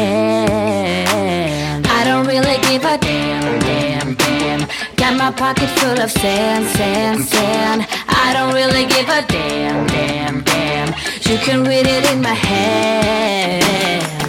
hand. I don't really give a damn, damn, damn. Got my pocket full of sand, sand, sand. I don't really give a damn, damn, damn. You can read it in my hand.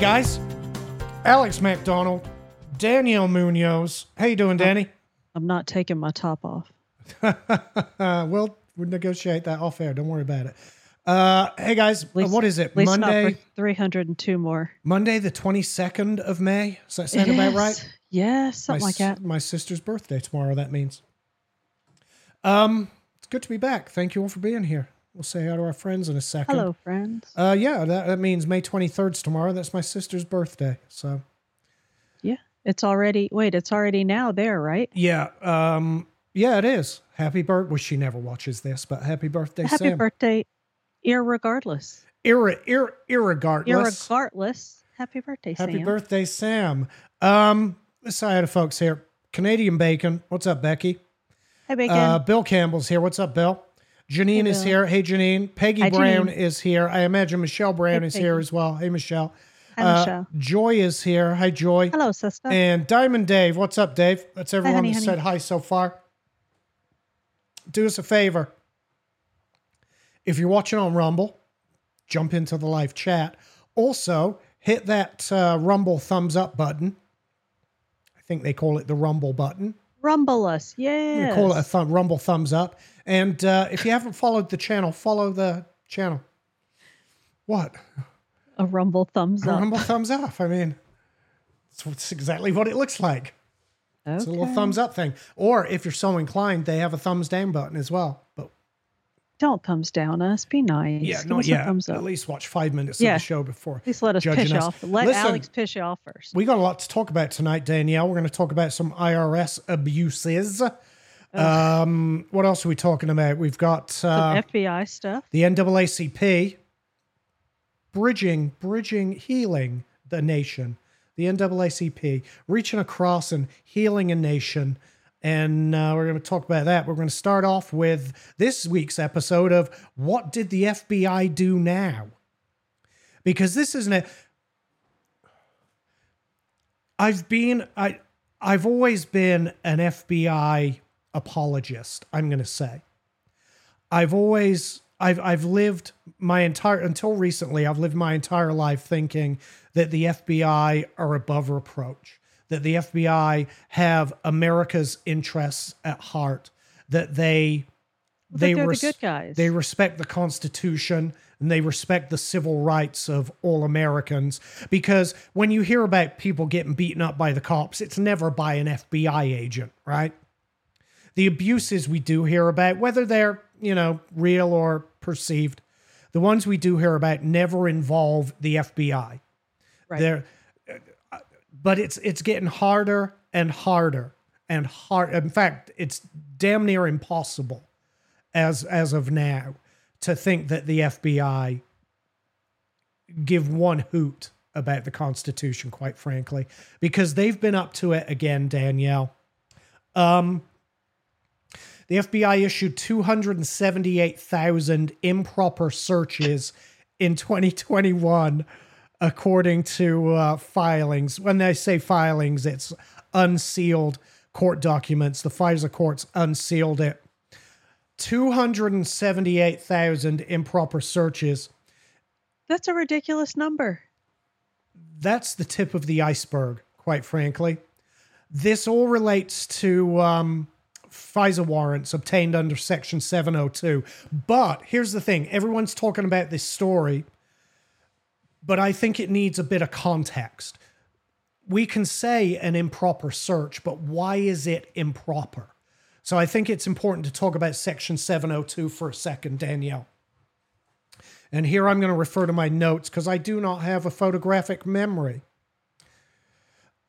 Guys, Alex McDonald, Danielle Munoz. How you doing, Danny? I'm not taking my top off. We'll we'll negotiate that off air. Don't worry about it. Uh, hey guys, Least- what is it? Monday, 302 more. Monday the twenty second of May. Does that sound It about is. right? Yeah, something my, like that. My sister's birthday tomorrow. That means. Um, it's good to be back. Thank you all for being here. We'll say hi to our friends in a second. Hello, friends. Uh, yeah, that, that means May twenty third's tomorrow. That's my sister's birthday. So Yeah, it's already. Wait, it's already now there, right? yeah, um, yeah, it is. Happy birthday. Well, she never watches this, but happy birthday, Happy Sam. birthday, irregardless. Irre, ir, irregardless. Irregardless. Happy birthday, Happy Sam. birthday, Sam. Um, let's say hi to folks here. Canadian Bacon. What's up, Becky? Hey, Bacon. Uh, Bill Campbell's here. What's up, Bill? Janine is here. Hey, Janine. Peggy Hi, Brown Janine. is here. I imagine Michelle Brown is here as well. Hey, Michelle. Hi, Uh, Michelle. Joy is here. Hi, Joy. Hello, sister. And Diamond Dave. What's up, Dave? That's everyone honey, that honey. said hi so far. Do us a favor. If you're watching on Rumble, jump into the live chat. Also, hit that uh, Rumble thumbs up button. I think they call it the Rumble button. Rumble us. Yeah. We call it a thumb, Rumble thumbs up. And uh, if you haven't followed the channel, follow the channel. What? a Rumble thumbs A up. Rumble thumbs up. I mean, it's, it's exactly what it looks like. It's a little thumbs up thing. Or if you're so inclined, they have a thumbs down button as well. But Don't thumbs down us. Be nice. yeah, Give not us a yet. At least watch five minutes Yeah. of the show before. Please let us us. off. Let Listen, Alex you off first. We got a lot to talk about tonight, Danielle. We're going to talk about some IRS abuses. Um, what else are we talking about? We've got uh, FBI stuff. the NAACP bridging, bridging, healing the nation. The NAACP reaching across and healing a nation. And uh, we're going to talk about that. We're going to start off with this week's episode of What Did the FBI Do Now? Because this isn't a. I've been I I've always been an FBI apologist, I'm going to say. I've always I've I've lived my entire until recently I've lived my entire life thinking that the FBI are above reproach, that the FBI have America's interests at heart, that they they they're the good guys. they respect the Constitution and they respect the civil rights of all Americans. Because when you hear about people getting beaten up by the cops, it's never by an FBI agent, right? The abuses we do hear about, whether they're, you know, real or perceived, the ones we do hear about never involve the FBI. Right. They're, but it's it's getting harder and harder and hard. In fact, it's damn near impossible as as of now to think that the FBI give one hoot about the Constitution, quite frankly, because they've been up to it again, Danielle. Um, The FBI issued 278,000 improper searches in 2021, according to uh, filings. When I say filings, it's unsealed court documents. The FISA courts unsealed it. 278,000 improper searches. That's a ridiculous number. That's the tip of the iceberg, quite frankly. This all relates to um, FISA warrants obtained under Section 702. But here's the thing everyone's talking about this story, but I think it needs a bit of context. We can say an improper search, but why is it improper? So I think it's important to talk about Section 702 for a second, Danielle. And here I'm going to refer to my notes because I do not have a photographic memory.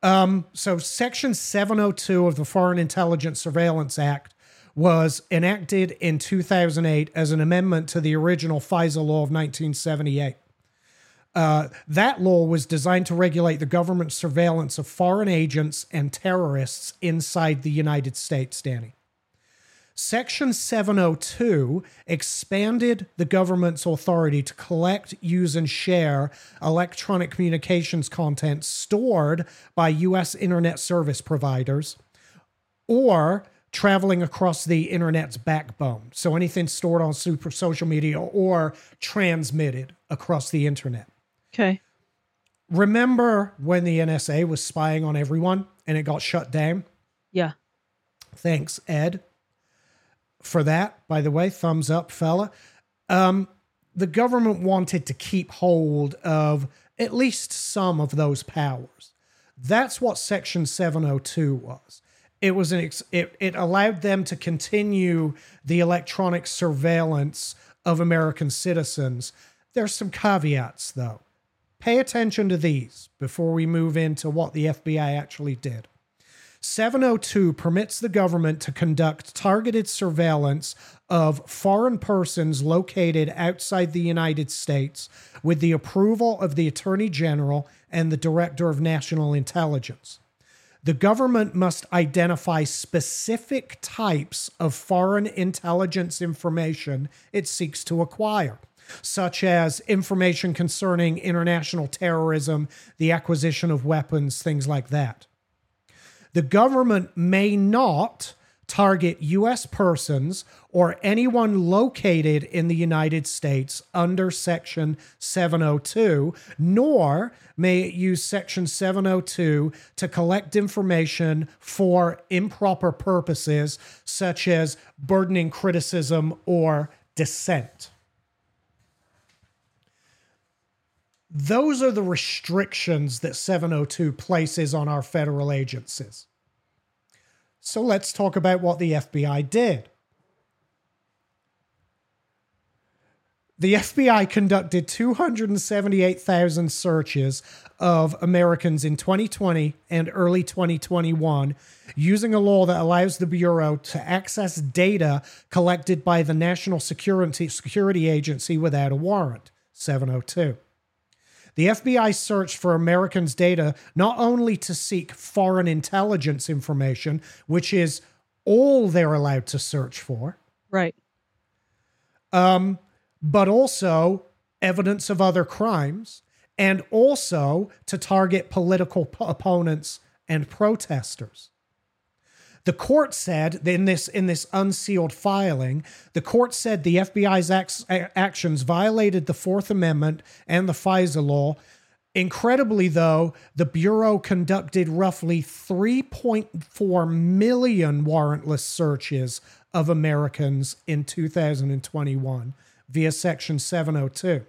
Um, so, Section 702 of the Foreign Intelligence Surveillance Act was enacted in 2008 as an amendment to the original FISA law of 1978. Uh, that law was designed to regulate the government surveillance of foreign agents and terrorists inside the United States, Danny. Section 702 expanded the government's authority to collect, use, and share electronic communications content stored by U.S. internet service providers or traveling across the internet's backbone. So anything stored on super social media or transmitted across the internet. Okay. Remember when the NSA was spying on everyone and it got shut down? Yeah. Thanks, Ed for that, by the way. Thumbs up, fella. Um, the government wanted to keep hold of at least some of those powers. That's what Section 702 was. It was an ex- it, it allowed them to continue the electronic surveillance of American citizens. There's some caveats though. Pay attention to these before we move into what the FBI actually did. 702 permits the government to conduct targeted surveillance of foreign persons located outside the United States with the approval of the Attorney General and the Director of National Intelligence. The government must identify specific types of foreign intelligence information it seeks to acquire, such as information concerning international terrorism, the acquisition of weapons, things like that. The government may not target U.S. persons or anyone located in the United States under Section 702, nor may it use Section 702 to collect information for improper purposes, such as burdening criticism or dissent. Those are the restrictions that 702 places on our federal agencies. So let's talk about what the FBI did. The FBI conducted 278,000 searches of Americans in 2020 and early 2021 using a law that allows the Bureau to access data collected by the National Security, Security Agency without a warrant, 702. The FBI searched for Americans' data not only to seek foreign intelligence information, which is all they're allowed to search for, Right. um, but also evidence of other crimes, and also to target political p- opponents and protesters. The court said in this in this unsealed filing, the court said the FBI's ac- actions violated the Fourth Amendment and the FISA law. Incredibly, though, the Bureau conducted roughly 3.4 million warrantless searches of Americans in 2021 via Section 702.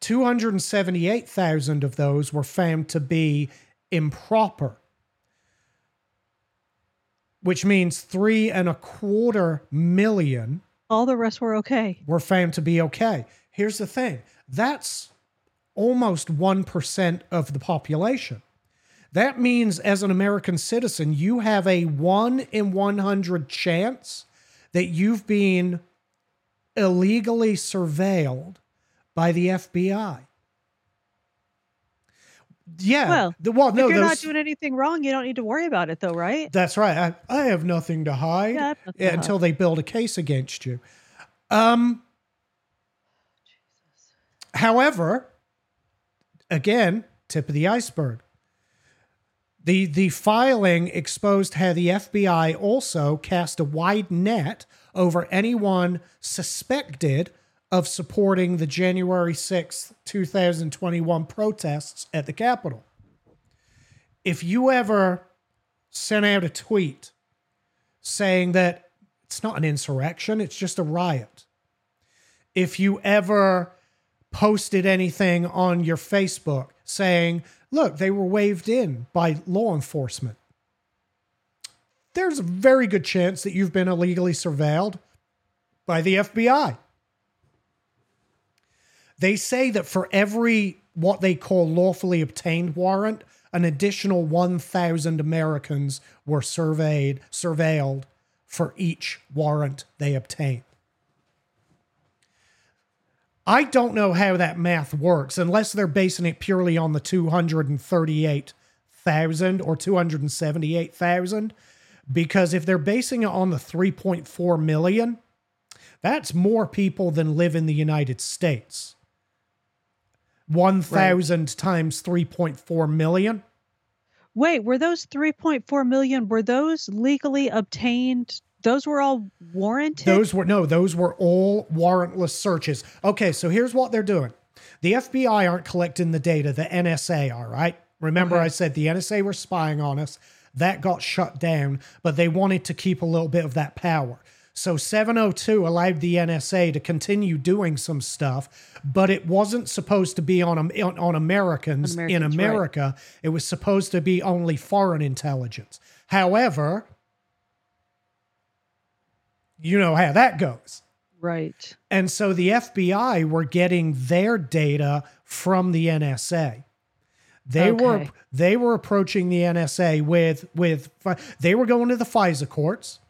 278,000 of those were found to be improper which means three and a quarter million All the rest were okay. were found to be okay. Here's the thing that's almost 1% of the population. That means, as an American citizen, you have a 1 in 100 chance that you've been illegally surveilled by the FBI. Yeah. Well, the, well, no, if you're not doing anything wrong, you don't need to worry about it, though, right? that's right. I, I have nothing to hide Yeah, nothing to until hide. they build a case against you. Um. However, again, tip of the iceberg. The the filing exposed how the FBI also cast a wide net over anyone suspected of supporting the January 6th, 2021 protests at the Capitol. If you ever sent out a tweet saying that it's not an insurrection, it's just a riot. If you ever posted anything on your Facebook saying, look, they were waved in by law enforcement, there's a very good chance that you've been illegally surveilled by the FBI. They say that for every what they call lawfully obtained warrant, an additional 1,000 Americans were surveyed, surveilled for each warrant they obtained. I don't know how that math works unless they're basing it purely on the 238,000 or 278,000. Because if they're basing it on the 3.4 million, that's more people than live in the United States. 1,000 times 3.4 million. Wait, were those 3.4 million? Were those legally obtained? Those were all warranted. Those were no, those were all warrantless searches. Okay, so here's what they're doing. The FBI aren't collecting the data, the NSA are, right? Remember Okay. I said the NSA were spying on us. That got shut down, but they wanted to keep a little bit of that power. So 702 allowed the NSA to continue doing some stuff, but it wasn't supposed to be on on, on Americans, in Americans, right. America. It was supposed to be only foreign intelligence. However, you know how that goes. right. And so the FBI were getting their data from the NSA. They were they were approaching the NSA with with they were going to the FISA courts.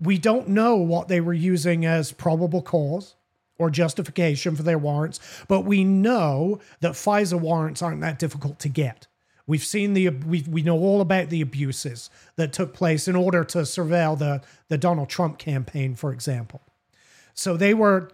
We don't know what they were using as probable cause or justification for their warrants, but we know that FISA warrants aren't that difficult to get. We've seen the we we know all about the abuses that took place in order to surveil the the Donald Trump campaign, for example. So they were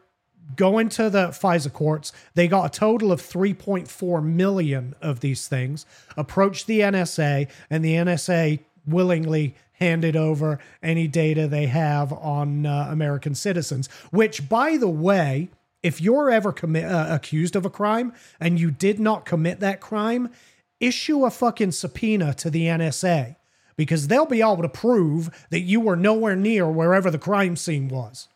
going to the FISA courts. They got a total of 3.4 million of these things, approached the NSA, and the NSA willingly handed over any data they have on uh, American citizens, which, by the way, if you're ever commit, uh, accused of a crime and you did not commit that crime, issue a fucking subpoena to the NSA because they'll be able to prove that you were nowhere near wherever the crime scene was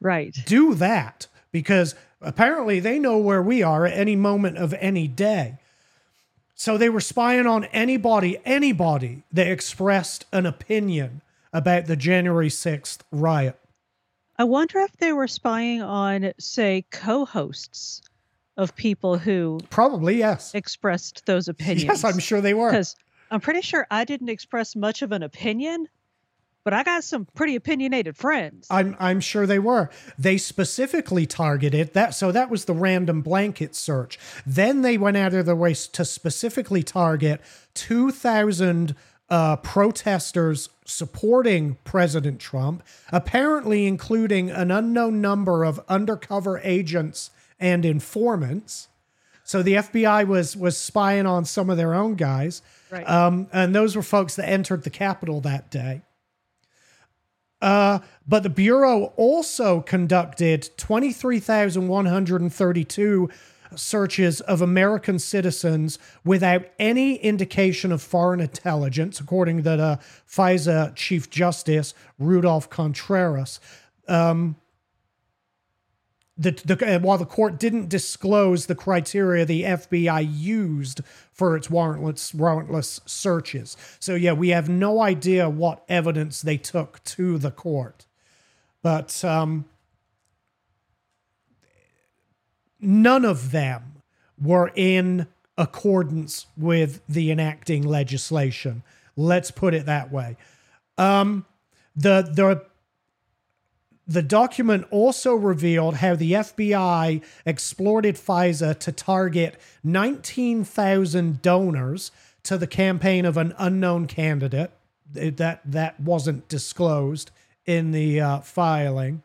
Right. do that because apparently they know where we are at any moment of any day. So they were spying on anybody, anybody that expressed an opinion about the January 6th riot. I wonder if they were spying on, say, co-hosts of people who Probably, yes. expressed those opinions. Yes, I'm sure they were. Because I'm pretty sure I didn't express much of an opinion, but I got some pretty opinionated friends. I'm I'm sure they were. They specifically targeted that, so that was the random blanket search. Then they went out of their way to specifically target 2,000 uh, protesters supporting President Trump, apparently including an unknown number of undercover agents and informants. So the FBI was was spying on some of their own guys, Right. um, and those were folks that entered the Capitol that day. Uh, but the Bureau also conducted 23,132 searches of American citizens without any indication of foreign intelligence, according to the FISA Chief Justice Rudolph Contreras. Um, the, the, while the court didn't disclose the criteria the FBI used for its warrantless warrantless searches. So yeah, we have no idea what evidence they took to the court. But um, none of them were in accordance with the enacting legislation. Let's put it that way. Um, the the the document also revealed how the FBI exploited FISA to target 19,000 donors to the campaign of an unknown candidate. That that wasn't disclosed in the uh, filing.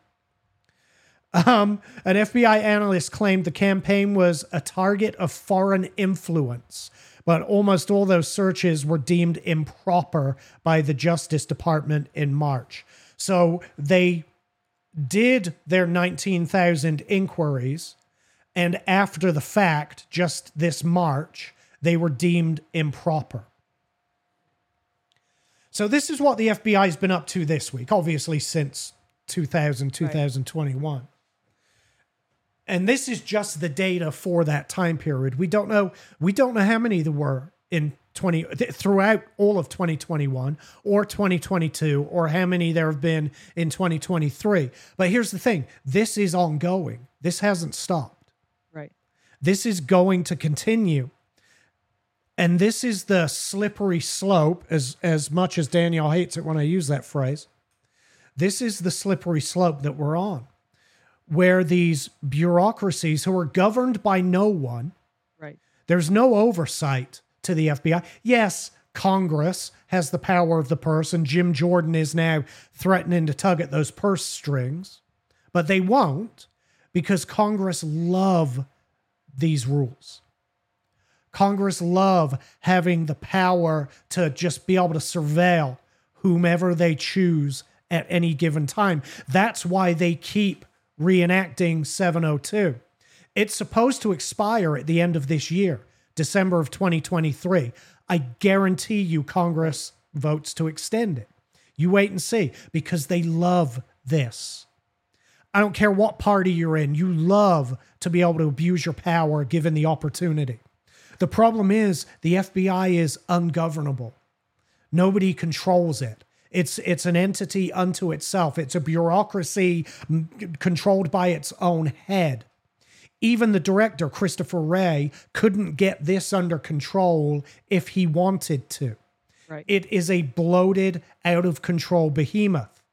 Um, an FBI analyst claimed the campaign was a target of foreign influence, but almost all those searches were deemed improper by the Justice Department in March. So they did their 19,000 inquiries, and after the fact, just this March, they were deemed improper. So, this is what the FBI has been up to this week, obviously, since 2000, 2021. And this is just the data for that time period. We don't know, we don't know how many there were in 20 throughout all of 2021 or 2022 or how many there have been in 2023 but here's the thing this is ongoing. This hasn't stopped. Right. this is going to continue. And this is the slippery slope as as much as daniel hates it when I use that phrase. This is the slippery slope that we're on where these bureaucracies who are governed by no one Right. there's no oversight to the FBI. Yes, Congress has the power of the purse, and Jim Jordan is now threatening to tug at those purse strings, but they won't because Congress love these rules. Congress love having the power to just be able to surveil whomever they choose at any given time. That's why they keep reenacting 702. It's supposed to expire at the end of this year. December of 2023. I guarantee you Congress votes to extend it. You wait and see because they love this. I don't care what party you're in, you love to be able to abuse your power given the opportunity. The problem is the FBI is ungovernable. Nobody controls it. It's it's an entity unto itself. It's a bureaucracy controlled by its own head even the director, Christopher Wray, couldn't get this under control if he wanted to. Right. It is a bloated, out of control behemoth.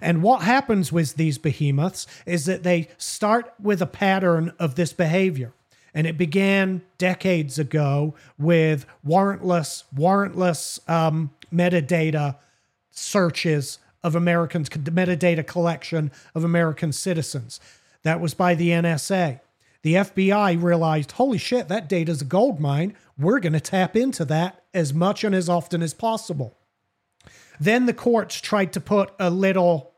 And what happens with these behemoths is that they start with a pattern of this behavior. And it began decades ago with warrantless, warrantless um, metadata searches of Americans, metadata collection of American citizens. That was by the NSA the FBI realized, holy shit, that data's a gold mine. We're going to tap into that as much and as often as possible. Then the courts tried to put a little,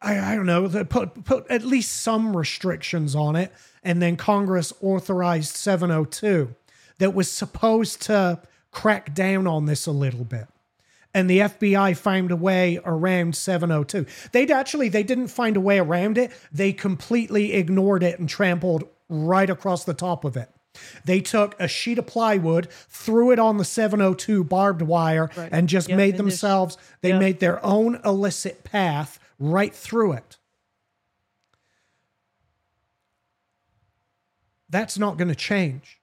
I, I don't know, put, put at least some restrictions on it. And then Congress authorized 702 that was supposed to crack down on this a little bit and the FBI found a way around 702. They'd actually they didn't find a way around it. They completely ignored it and trampled right across the top of it. They took a sheet of plywood, threw it on the 702 barbed wire, right. and just yep, made themselves, they yep. made their own illicit path right through it. That's not going to change.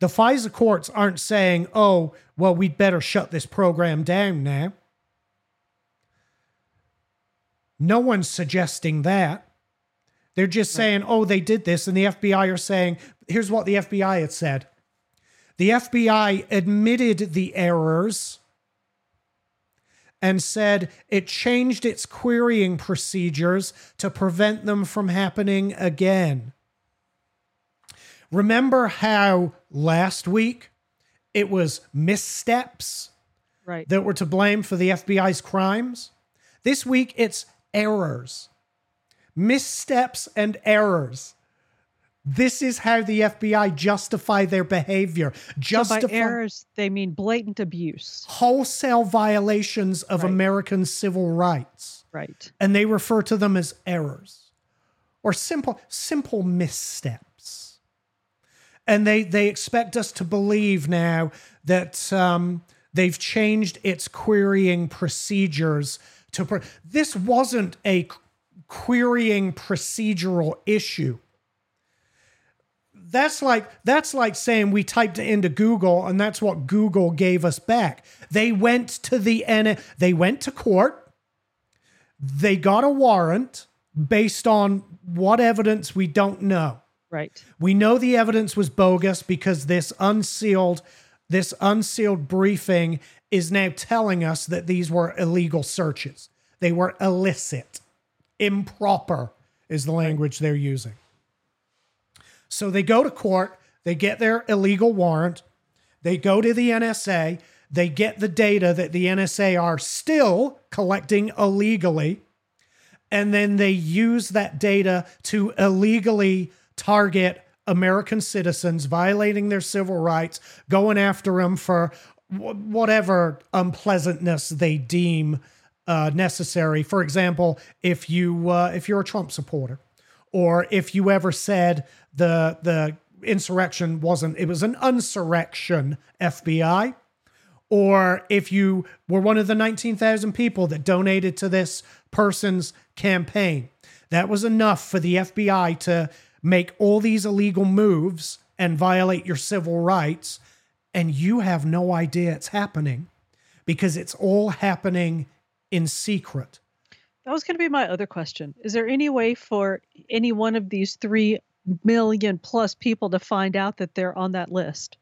The FISA courts aren't saying, oh, well, we'd better shut this program down now. No one's suggesting that. They're just saying, oh, they did this. And the FBI are saying, here's what the FBI had said the FBI admitted the errors and said it changed its querying procedures to prevent them from happening again. Remember how last week it was missteps right. that were to blame for the FBI's crimes? This week it's errors, missteps, and errors. This is how the FBI justify their behavior. Justify so by errors, they mean blatant abuse, wholesale violations of right. American civil rights. Right. And they refer to them as errors or simple simple missteps and they they expect us to believe now that um, they've changed its querying procedures to. Pre- this wasn't a querying procedural issue. That's like that's like saying we typed it into Google and that's what Google gave us back. They went to the N they went to court They got a warrant based on what evidence we don't know. Right. We know the evidence was bogus because this unsealed this unsealed briefing is now telling us that these were illegal searches. They were illicit. Improper is the language they're using. So they go to court, they get their illegal warrant, they go to the NSA, they get the data that the NSA are still collecting illegally, and then they use that data to illegally target American citizens, violating their civil rights, going after them for wh- whatever unpleasantness they deem uh, necessary. For example, if you uh, if you're a Trump supporter, or if you ever said the the insurrection wasn't it was an insurrection FBI or if you were one of the 19,000 people that donated to this person's campaign that was enough for the FBI to make all these illegal moves and violate your civil rights and you have no idea it's happening because it's all happening in secret That was going to be my other question. Is there any way for any one of these 3 million plus people to find out that they're on that list?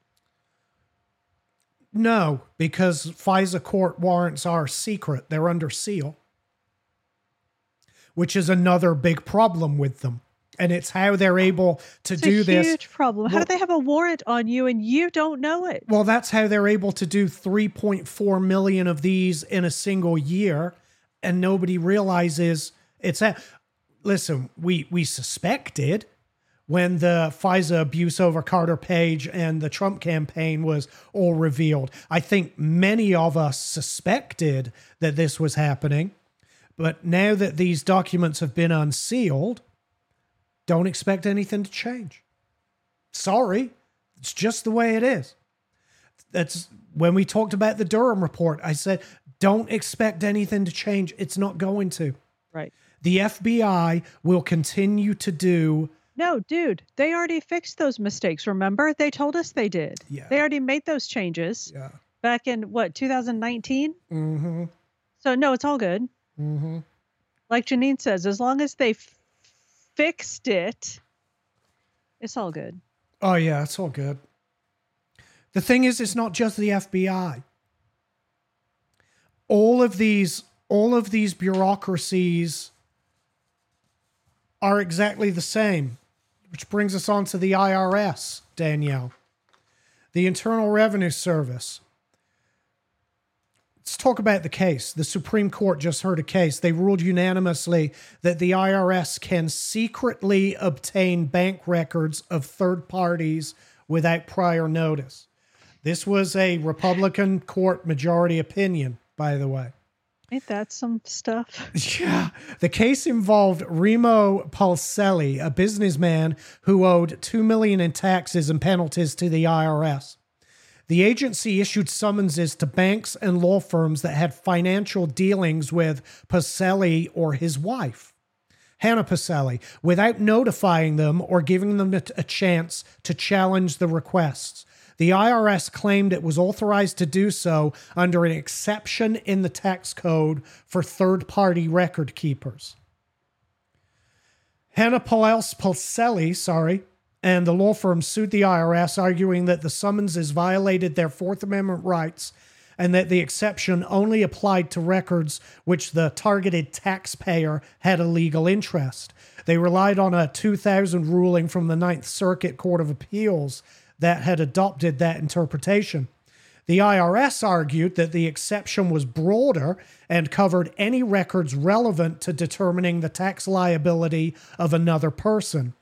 No, because FISA court warrants are secret. They're under seal, which is another big problem with them. And it's how they're able to It's do a this. huge problem. How do they have a warrant on you and you don't know it? Well, that's how they're able to do 3.4 million of these in a single year. And nobody realizes it's a. Listen, we, we suspected when the FISA abuse over Carter Page and the Trump campaign was all revealed. I think many of us suspected that this was happening. But now that these documents have been unsealed, don't expect anything to change. Sorry, it's just the way it is. That's when we talked about the Durham report. I said, don't expect anything to change. It's not going to. Right. The FBI will continue to do No, dude, they already fixed those mistakes. Remember? They told us they did. Yeah. They already made those changes Yeah. back in what, 2019? Mm-hmm. So, no, it's all good. Mm-hmm. Like Janine says, as long as they f- fixed it, it's all good. Oh yeah, it's all good. The thing is, it's not just the FBI. All of these, all of these bureaucracies are exactly the same, which brings us on to the IRS, Danielle, the Internal Revenue Service. Let's talk about the case. The Supreme Court just heard a case. They ruled unanimously that the IRS can secretly obtain bank records of third parties without prior notice. This was a Republican court majority opinion, by the way. Ain't that some stuff? Yeah. The case involved Remo Polselli, a businessman who owed 2 million in taxes and penalties to the IRS. The agency issued summonses to banks and law firms that had financial dealings with Polselli or his wife, Hannah Polselli, without notifying them or giving them a chance to challenge the requests. The IRS claimed it was authorized to do so under an exception in the tax code for third party record keepers. Hannah Polselli, sorry, and the law firm sued the IRS, arguing that the summonses violated their Fourth Amendment rights and that the exception only applied to records which the targeted taxpayer had a legal interest. They relied on a 2000 ruling from the Ninth Circuit Court of Appeals that had adopted that interpretation. The IRS argued that the exception was broader and covered any records relevant to determining the tax liability of another person.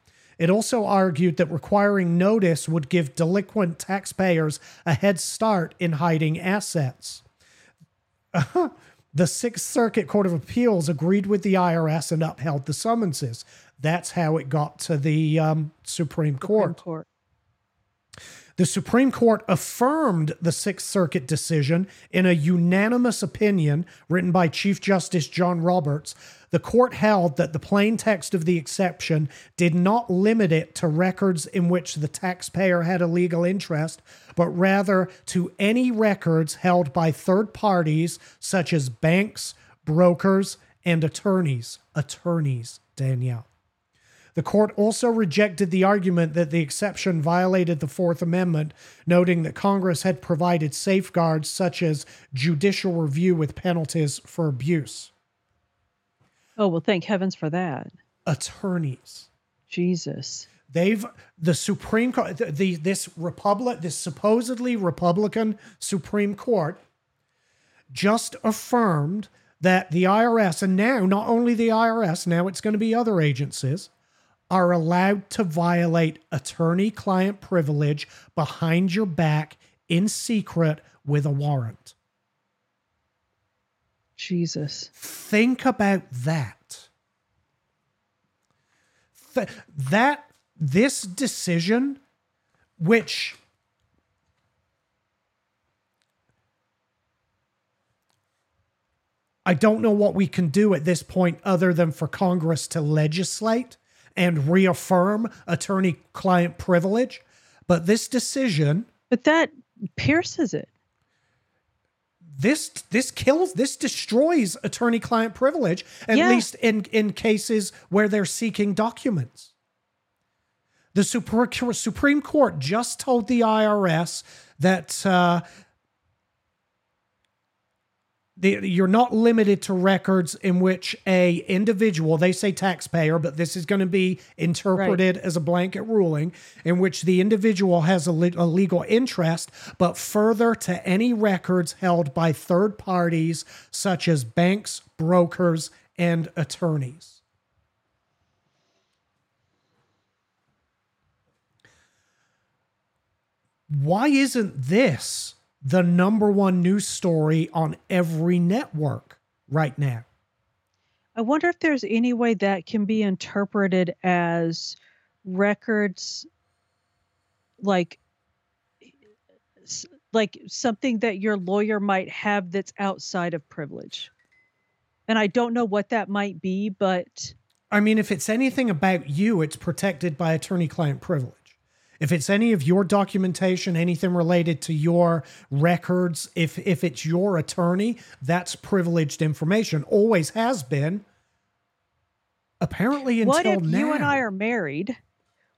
It also argued that requiring notice would give delinquent taxpayers a head start in hiding assets. the Sixth Circuit Court of Appeals agreed with the IRS and upheld the summonses. That's how it got to the um, Supreme Court. Supreme Court. The Supreme Court affirmed the Sixth Circuit decision in a unanimous opinion written by Chief Justice John Roberts. The court held that the plain text of the exception did not limit it to records in which the taxpayer had a legal interest, but rather to any records held by third parties such as banks, brokers, and attorneys. Attorneys, Danielle. The court also rejected the argument that the exception violated the Fourth Amendment, noting that Congress had provided safeguards such as judicial review with penalties for abuse. Oh, well, thank heavens for that. Attorneys. Jesus. They've the Supreme Court, the, the this republic, this supposedly Republican Supreme Court, just affirmed that the IRS, and now not only the IRS, now it's going to be other agencies, are allowed to violate attorney client privilege behind your back in secret with a warrant. Jesus. Think about that. Th- that this decision, which I don't know what we can do at this point other than for Congress to legislate and reaffirm attorney client privilege. But this decision, But that pierces it. this this kills, this destroys attorney client privilege, at Yeah. least in, in cases where they're seeking documents. The Supreme Court just told the IRS that uh, the, you're not limited to records in which a individual they say taxpayer but this is going to be interpreted as a blanket ruling in which the individual has a, le- a legal interest but further to any records held by third parties such as banks brokers and attorneys. Why isn't this the number one news story on every network right now? I wonder if there's any way that can be interpreted as records like like something that your lawyer might have that's outside of privilege. And I don't know what that might be, but I mean, if it's anything about you, it's protected by attorney client privilege. If it's any of your documentation, anything related to your records, if if it's your attorney, that's privileged information. Always has been. Apparently until what if now. you and I are married,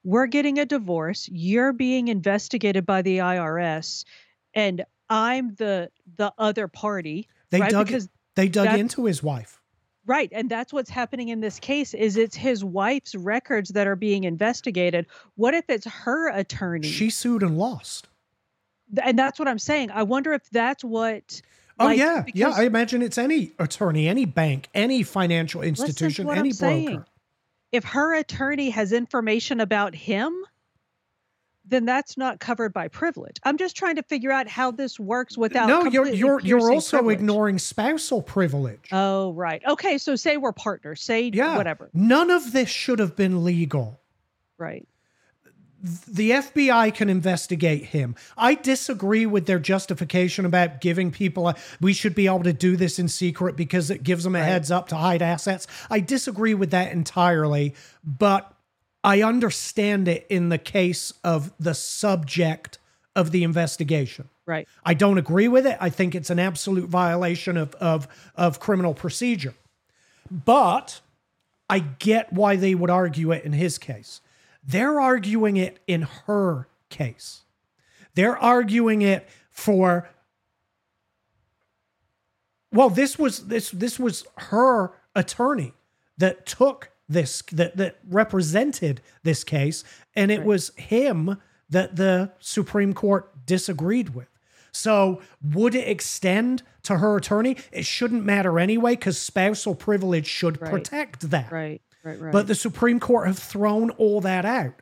we're getting a divorce, you're being investigated by the IRS, and I'm the the other party, they right? dug because they dug into his wife. Right, and that's what's happening in this case is it's his wife's records that are being investigated. What if it's her attorney? She sued and lost. And that's what I'm saying. I wonder if that's what Oh like, yeah, yeah. I imagine it's any attorney, any bank, any financial institution, any I'm broker. saying. if her attorney has information about him, then that's not covered by privilege. I'm just trying to figure out how this works without no, you're you're you're also privilege. ignoring spousal privilege. Oh, right. Okay, so say we're partners. Say yeah, whatever. None of this should have been legal. Right. The FBI can investigate him. I disagree with their justification about giving people a, we should be able to do this in secret because it gives them a Right. heads up to hide assets. I disagree with that entirely, but I understand it in the case of the subject of the investigation. Right. I don't agree with it. I think it's an absolute violation of of of criminal procedure. But I get why they would argue it in his case. They're arguing it in her case. They're arguing it for well, this was this this was her attorney that took this that that represented this case, and it Right. was him that the Supreme Court disagreed with. So, would it extend to her attorney? It shouldn't matter anyway, because spousal privilege should Right. protect that. Right. Right. Right. But the Supreme Court have thrown all that out.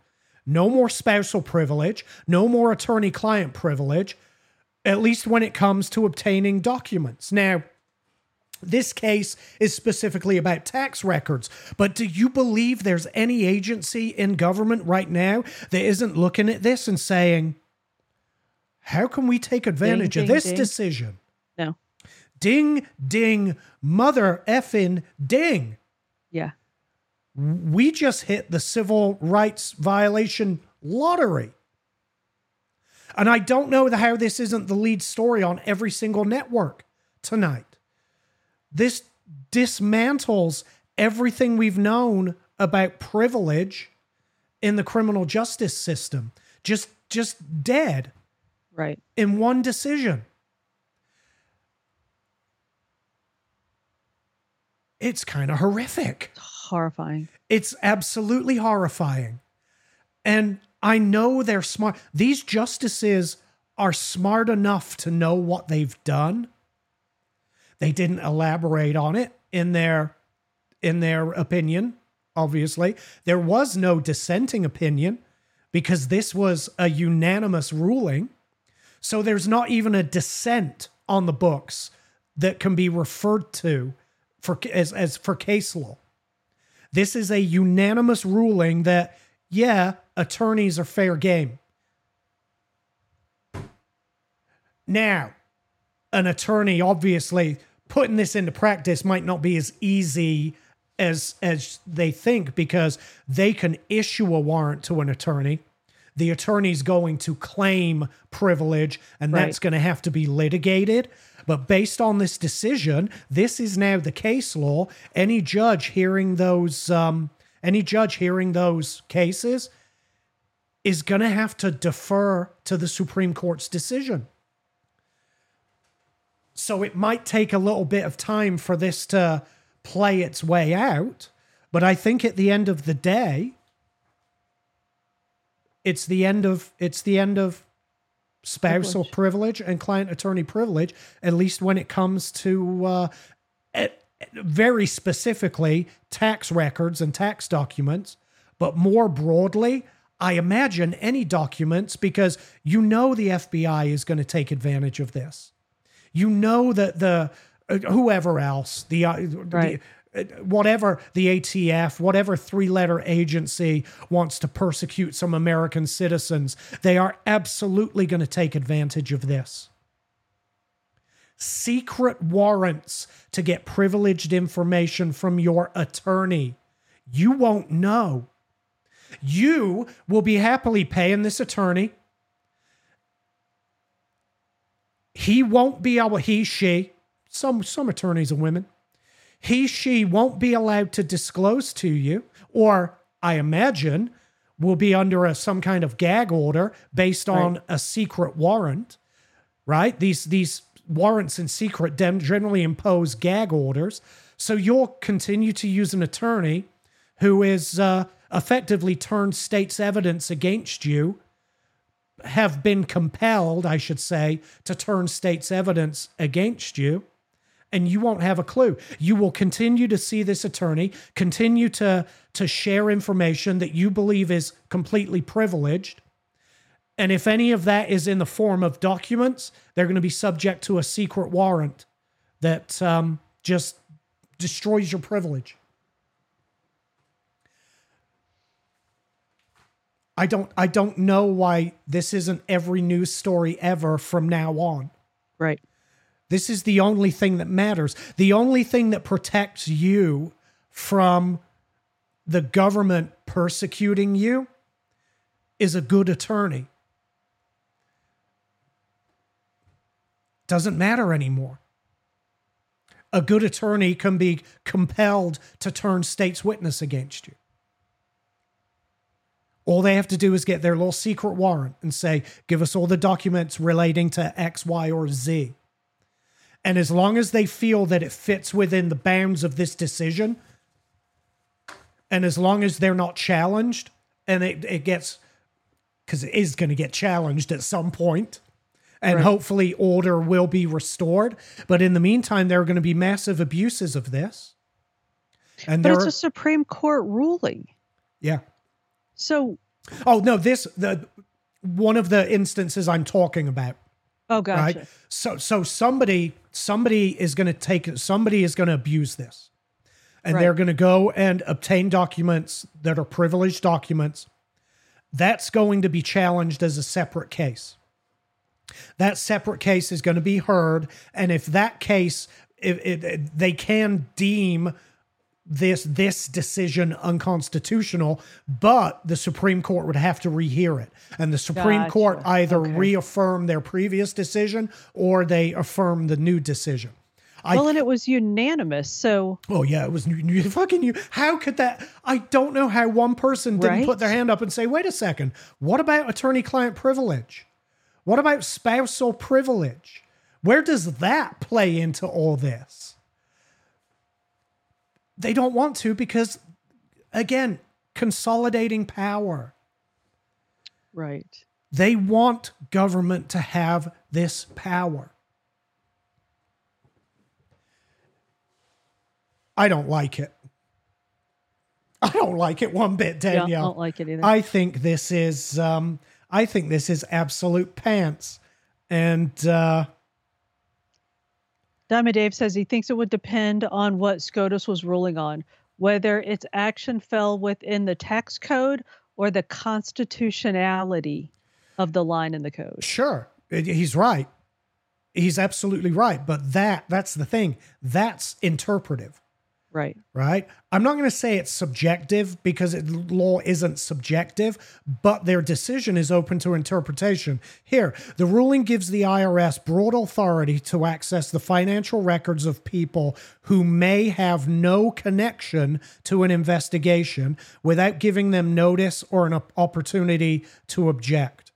No more spousal privilege, no more attorney client privilege, at least when it comes to obtaining documents. Now, this case is specifically about tax records, but do you believe there's any agency in government right now that isn't looking at this and saying, how can we take advantage of ding, this ding. decision? no. Ding, ding, mother effing ding Yeah. we just hit the civil rights violation lottery. And I don't know how this isn't the lead story on every single network tonight. This dismantles everything we've known about privilege in the criminal justice system. Just just dead Right. in one decision. It's kind of horrific. Horrifying. It's absolutely horrifying. And I know they're smart. These justices are smart enough to know what they've done. They didn't elaborate on it in their in their opinion, obviously. There was no dissenting opinion because this was a unanimous ruling. So there's not even a dissent on the books that can be referred to for as, as for case law. This is a unanimous ruling that yeah, attorneys are fair game. Now, an attorney obviously putting this into practice might not be as easy as as they think because they can issue a warrant to an attorney. The attorney's going to claim privilege and that's going to have to be litigated. But based on this decision this is now the case law. Any judge hearing those um any judge hearing those cases is going to have to defer to the supreme court's decision so it might take a little bit of time for this to play its way out. But I think at the end of the day, it's the end of it's the end of spousal privilege, and client attorney privilege, at least when it comes to uh, very specifically tax records and tax documents. But more broadly, I imagine any documents because you know the FBI is going to take advantage of this you know that the uh, whoever else the, uh, Right. the uh, whatever the ATF whatever three letter agency wants to persecute some American citizens they are absolutely going to take advantage of this. Secret warrants to get privileged information from your attorney. You won't know. You will be happily paying this attorney he won't be able he she some some attorneys are women he she won't be allowed to disclose to you or i imagine will be under a, some kind of gag order based on a secret warrant right? These these warrants in secret generally impose gag orders. So you'll continue to use an attorney who is uh, effectively turned state's evidence against you have been compelled, I should say, to turn state's evidence against you, and you won't have a clue. You will continue to see this attorney, continue to, to share information that you believe is completely privileged. And if any of that is in the form of documents, they're going to be subject to a secret warrant that um, just destroys your privilege. I don't I don't know why this isn't every news story ever from now on. Right. This is the only thing that matters. The only thing that protects you from the government persecuting you is a good attorney. Doesn't matter anymore. A good attorney can be compelled to turn state's witness against you. All they have to do is get their little secret warrant and say, give us all the documents relating to X, Y, or Z. And as long as they feel that it fits within the bounds of this decision, and as long as they're not challenged, and it, it gets, because it is going to get challenged at some point, and Right. hopefully order will be restored. But in the meantime, there are going to be massive abuses of this. And But it's are, a Supreme Court ruling. yeah. So, Oh no, this the one of the instances I'm talking about. oh, gotcha. right? So so somebody somebody is going to take somebody is going to abuse this. And they're going to go and obtain documents that are privileged documents. That's going to be challenged as a separate case. That separate case is going to be heard and if that case if, if they can deem this this decision unconstitutional but the supreme court would have to rehear it and the supreme court either Okay. reaffirm their previous decision or they affirm the new decision I well, and it was unanimous. So Oh yeah, it was you- fucking you. How could that? I don't know how one person didn't Right? put their hand up and say, "Wait a second, what about attorney-client privilege? What about spousal privilege? Where does that play into all this?" They don't want to because, again, consolidating power. right. They want government to have this power. I don't like it. I don't like it one bit, Yeah, I don't like it either. I think this is um I think this is absolute pants. And uh Diamond Dave says he thinks it would depend on what SCOTUS was ruling on, whether its action fell within the tax code or the constitutionality of the line in the code. sure, he's right. He's absolutely right, but that that's the thing. That's interpretive. Right. right? I'm not going to say it's subjective because it, law isn't subjective, but their decision is open to interpretation. Here, the ruling gives the IRS broad authority to access the financial records of people who may have no connection to an investigation without giving them notice or an opportunity to object.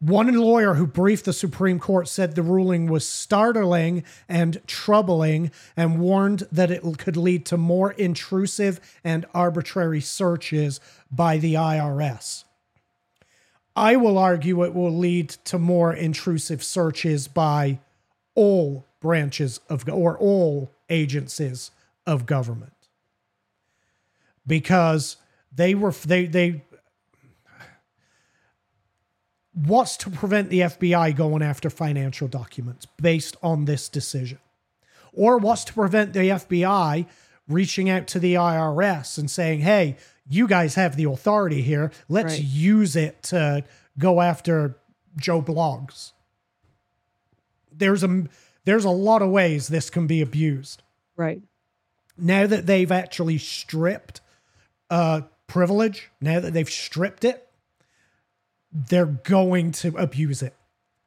One lawyer who briefed the Supreme Court said the ruling was startling and troubling and warned that it could lead to more intrusive and arbitrary searches by the IRS. I will argue it will lead to more intrusive searches by all branches of or all agencies of government because they were they they what's to prevent the FBI going after financial documents based on this decision? Or what's to prevent the FBI reaching out to the IRS and saying, hey, you guys have the authority here. Let's Right. use it to go after Joe Bloggs. There's a there's a lot of ways this can be abused Right. now that they've actually stripped uh, privilege, now that they've stripped it, they're going to abuse it.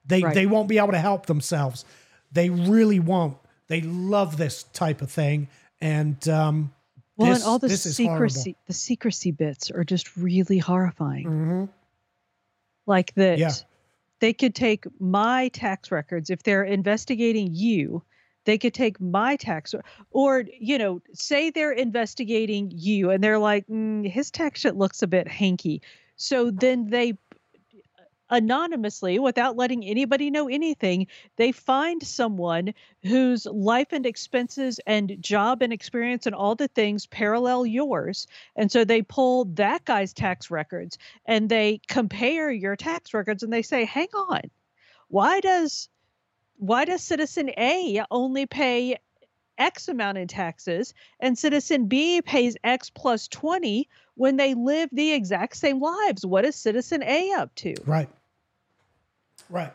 They Right. they won't be able to help themselves. They really won't. They love this type of thing, and um, Well, this, and all the secrecy, the secrecy bits are just really horrifying. Mhm. Like that, Yeah. they could take my tax records if they're investigating you. They could take my tax, or you know, say they're investigating you, and they're like, mm, his tax shit looks a bit hanky. So then they anonymously without letting anybody know anything they find someone whose life and expenses and job and experience and all the things parallel yours. And so they pull that guy's tax records and they compare your tax records and they say hang on. Why does why does citizen a only pay x amount in taxes and citizen b pays x plus 20 when they live the exact same lives? What is citizen a up to? Right, right.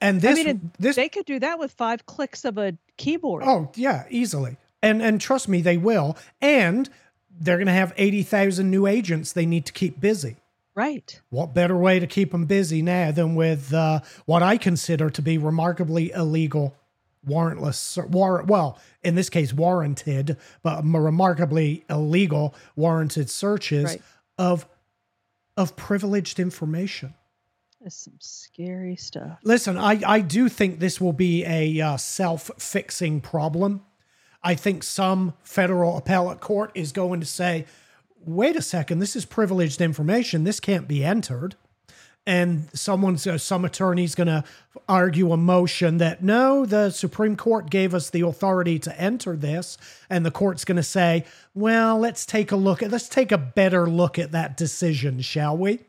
And this I mean, this they could do that with five clicks of a keyboard. Oh yeah, easily. And and trust me, they will. And they're going to have eighty thousand new agents they need to keep busy. Right. What better way to keep them busy now than with uh, what I consider to be remarkably illegal, warrantless, ser- war- well, in this case, warranted, but remarkably illegal warranted searches Right. of of privileged information. Some scary stuff. Listen, I, I do think this will be a uh, self fixing problem. I think some federal appellate court is going to say, wait a second, this is privileged information. This can't be entered. And someone's, uh, some attorney's going to argue a motion that no, the Supreme Court gave us the authority to enter this. And the court's going to say, well, let's take a look at, let's take a better look at that decision, shall we?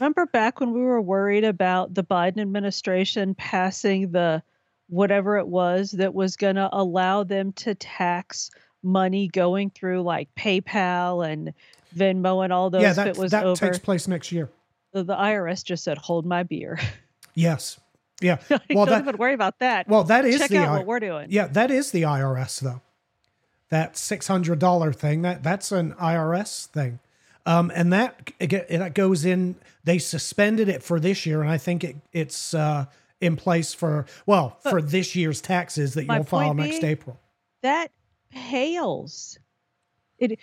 Remember back when we were worried about the Biden administration passing the whatever it was that was going to allow them to tax money going through like PayPal and Venmo and all those yeah, that, it was that over. takes place next year. the, the IRS just said, "Hold my beer." Yes. Yeah. Well, don't that, even worry about that. well, that is Check the out I- what we're doing. yeah, that is the IRS though. That six hundred dollar thing that that's an IRS thing, um, and that that goes in. They suspended it for this year, and I think it it's uh, in place for well for this year's taxes that you'll file next being- April. that pales. It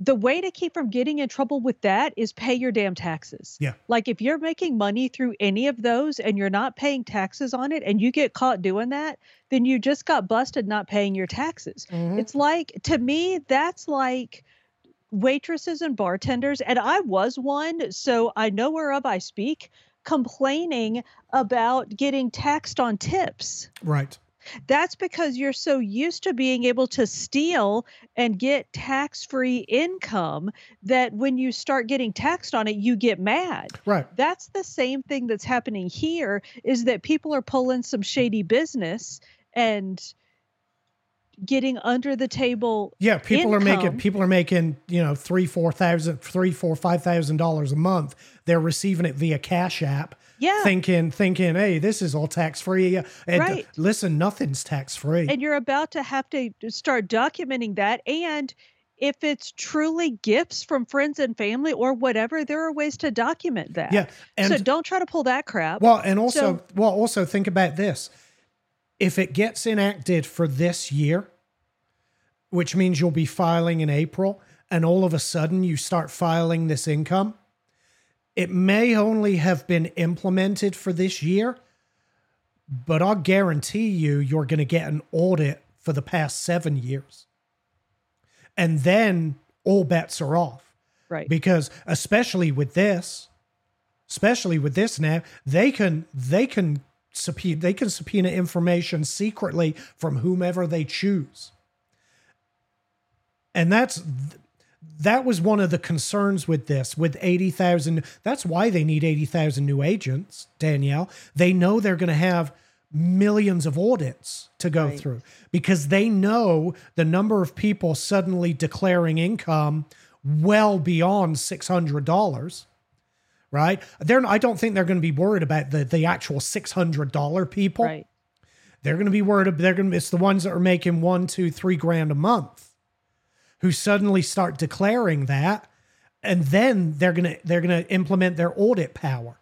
the way to keep from getting in trouble with that is pay your damn taxes. Yeah. Like if you're making money through any of those and you're not paying taxes on it and you get caught doing that, then you just got busted not paying your taxes. Mhm. It's like to me that's like waitresses and bartenders and I was one, so I know whereof I speak, complaining about getting taxed on tips Right. that's because you're so used to being able to steal and get tax free income that when you start getting taxed on it, you get mad. Right. That's the same thing that's happening here is that people are pulling some shady business and getting under the table. Yeah, people are making people are making you know three four thousand three four five thousand dollars a month. They're receiving it via Cash App, Yeah. thinking thinking, hey, this is all tax free. And Right. listen, nothing's tax free. and you're about to have to start documenting that and if it's truly gifts from friends and family or whatever there are ways to document that Yeah, and so don't try to pull that crap Well, and also, So- well, also think about this: if it gets enacted for this year, which means you'll be filing in April, and all of a sudden you start filing this income, it may only have been implemented for this year, but I'll guarantee you, you're going to get an audit for the past seven years, and then all bets are off. Right. Because especially with this especially with this now they can they can subpoena they can subpoena information secretly from whomever they choose. And that's that was one of the concerns with this with 80,000 that's why they need 80,000 new agents Danielle. They know they're going to have millions of audits to go Right. through because they know the number of people suddenly declaring income well beyond $600 right they're i don't think they're going to be worried about the the actual $600 people right they're going to be worried. They're going to. It's the ones that are making one, two, three grand a month, who suddenly start declaring that, and then they're going to they're going to implement their audit power,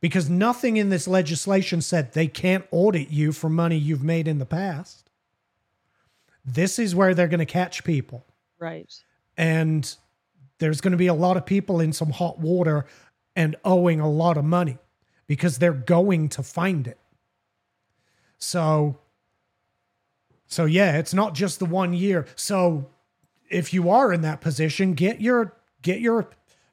because nothing in this legislation said they can't audit you for money you've made in the past. This is where they're going to catch people, right and there's going to be a lot of people in some hot water and owing a lot of money because they're going to find it. So so yeah, it's not just the one year. So if you are in that position, get your get your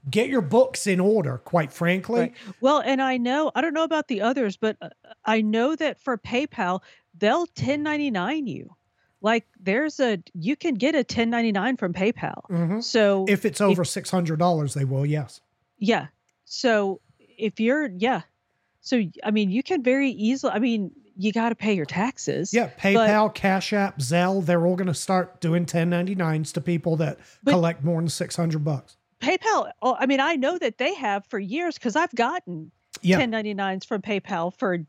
get your books in order, quite frankly. Right. Well, and I know, I don't know about the others, but uh, I know that for PayPal, they'll 1099 you. Like there's a, you can get a 1099 from PayPal. Mhm. So, If it's over $600, they will, yes. yeah. So if you're, yeah. So, I mean, you can very easily, I mean, you got to pay your taxes. Yeah, PayPal, Cash App, Zelle, they're all going to start doing 1099s to people that But- collect more than 600 bucks. PayPal, oh, I mean, I know that they have for years because I've gotten Yeah. 1099s from PayPal for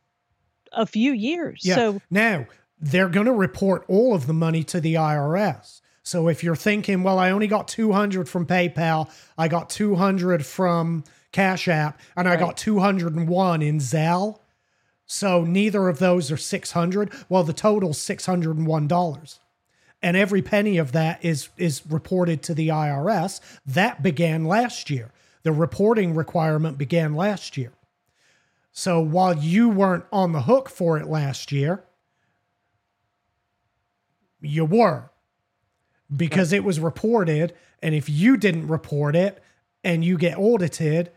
a few years. Yeah. So, now they're going to report all of the money to the IRS. So if you're thinking, well, I only got 200 from PayPal, I got 200 from Cash App, and I got 201 in Zelle. So neither of those are 600. Well, the total's $601. And every penny of that is is reported to the IRS. That began last year. The reporting requirement began last year. So while you weren't on the hook for it last year, you were because it was reported. And if you didn't report it and you get audited,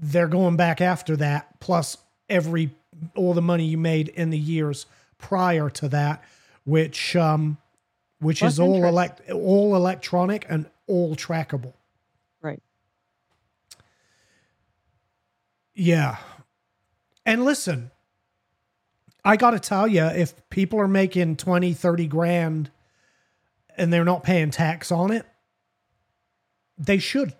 they're going back after that, plus every all the money you made in the years prior to that, which um which Plus is all elect all electronic and all trackable. right. Yeah. And listen, I got to tell you, if people are making 20, 30 grand and they're not paying tax on it, they should.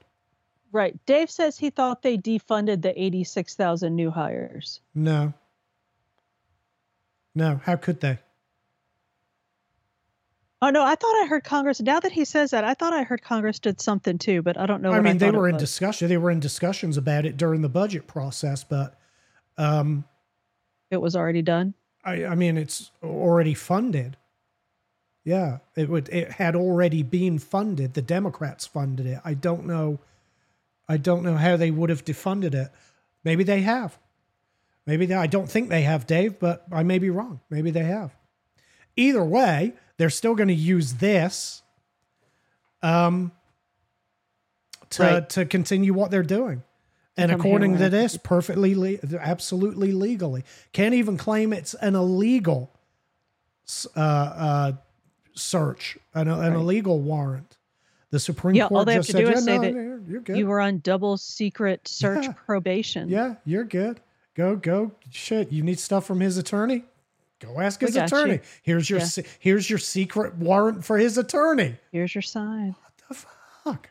Right. Dave says he thought they defunded the 86,000 new hires. No. No. How could they? Oh no, I thought I heard Congress. Now that he says that, I thought I heard Congress did something too, but I don't know. I mean, they were in discussion. They were in discussions about it during the budget process, but um, It was already done. I, I mean, it's already funded. Yeah, it would. It had already been funded. The Democrats funded it. I don't know. I don't know how they would have defunded it. Maybe they have. Maybe they, I don't think they have, Dave, but I may be wrong. Maybe they have. Either way, they're still going to use this um, to Right. to continue what they're doing. And according to this, perfectly, le- absolutely legally, can't even claim it's an illegal uh, uh, search, an, an Right. illegal warrant. The Supreme Yeah, all Court they have to said, do "Yeah, is say no, that you're, you're good. You were on double secret search Yeah. probation. Yeah, you're good. Go, go. Shit, you need stuff from his attorney? Go ask his attorney. you. Here's your Yeah. here's your secret warrant for his attorney. Here's your sign. What the fuck.